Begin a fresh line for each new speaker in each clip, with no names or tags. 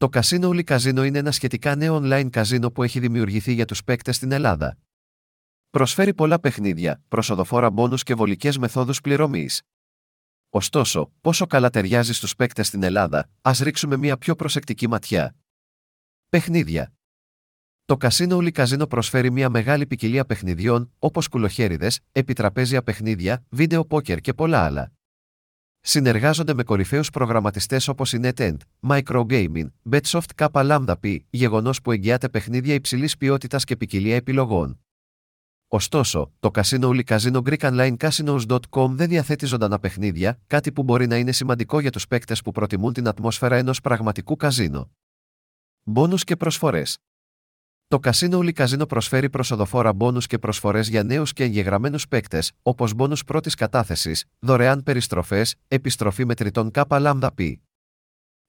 Το Casino Uli Casino είναι ένα σχετικά νέο online καζίνο που έχει δημιουργηθεί για τους παίκτες στην Ελλάδα. Προσφέρει πολλά παιχνίδια, προσοδοφόρα μπόνους και βολικές μεθόδους πληρωμής. Ωστόσο, πόσο καλά ταιριάζει στους παίκτες στην Ελλάδα, ας ρίξουμε μια πιο προσεκτική ματιά. Παιχνίδια. Το Casino Uli Casino προσφέρει μια μεγάλη ποικιλία παιχνιδιών, όπως κουλοχέριδες, επιτραπέζια παιχνίδια, βίντεο πόκερ και πολλά άλλα. Συνεργάζονται με κορυφαίους προγραμματιστές όπως η NetEnt, Microgaming, Betsoft K Lambda P, γεγονός που εγγυάται παιχνίδια υψηλής ποιότητας και ποικιλία επιλογών. Ωστόσο, το Casino Uli Casino GreekOnlineCasinos.com δεν διαθέτει ζωντανά παιχνίδια, κάτι που μπορεί να είναι σημαντικό για τους παίκτες που προτιμούν την ατμόσφαιρα ενός πραγματικού καζίνο. Μπόνους και προσφορές. Το Casino Uli Casino προσφέρει προσοδοφόρα μπόνους και προσφορές για νέους και εγγεγραμμένους παίκτες, όπως μπόνους πρώτης κατάθεσης, δωρεάν περιστροφές, επιστροφή μετρητών ΚΑΠΑ ΛΑΜΔΑ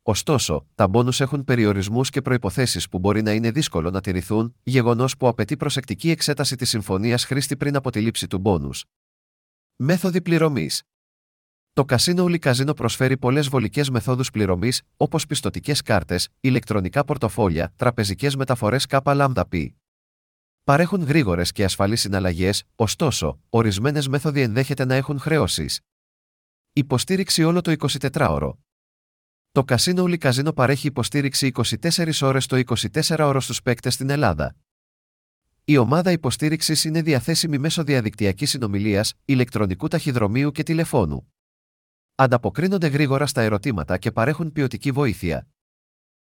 Ωστόσο, τα μπόνους έχουν περιορισμούς και προϋποθέσεις που μπορεί να είναι δύσκολο να τηρηθούν, γεγονός που απαιτεί προσεκτική εξέταση της συμφωνίας χρήστη πριν από τη λήψη του μπόνους. Μέθοδοι πληρωμής το Casino Uli Casino προσφέρει πολλές βολικές μεθόδους πληρωμής, όπως πιστοτικές κάρτες, ηλεκτρονικά πορτοφόλια, τραπεζικές μεταφορές ΚΛΠ. Παρέχουν γρήγορες και ασφαλείς συναλλαγές, ωστόσο, ορισμένες μέθοδοι ενδέχεται να έχουν χρεώσεις. Υποστήριξη όλο το 24ωρο. Το Casino Uli Casino παρέχει υποστήριξη 24 ώρες το 24 ώρο στους παίκτες στην Ελλάδα. Η ομάδα υποστήριξης είναι διαθέσιμη μέσω διαδικτυακής συνομιλίας, ηλεκτρονικού ταχυδρομείου και τηλεφώνου ανταποκρίνονται γρήγορα στα ερωτήματα και παρέχουν ποιοτική βοήθεια.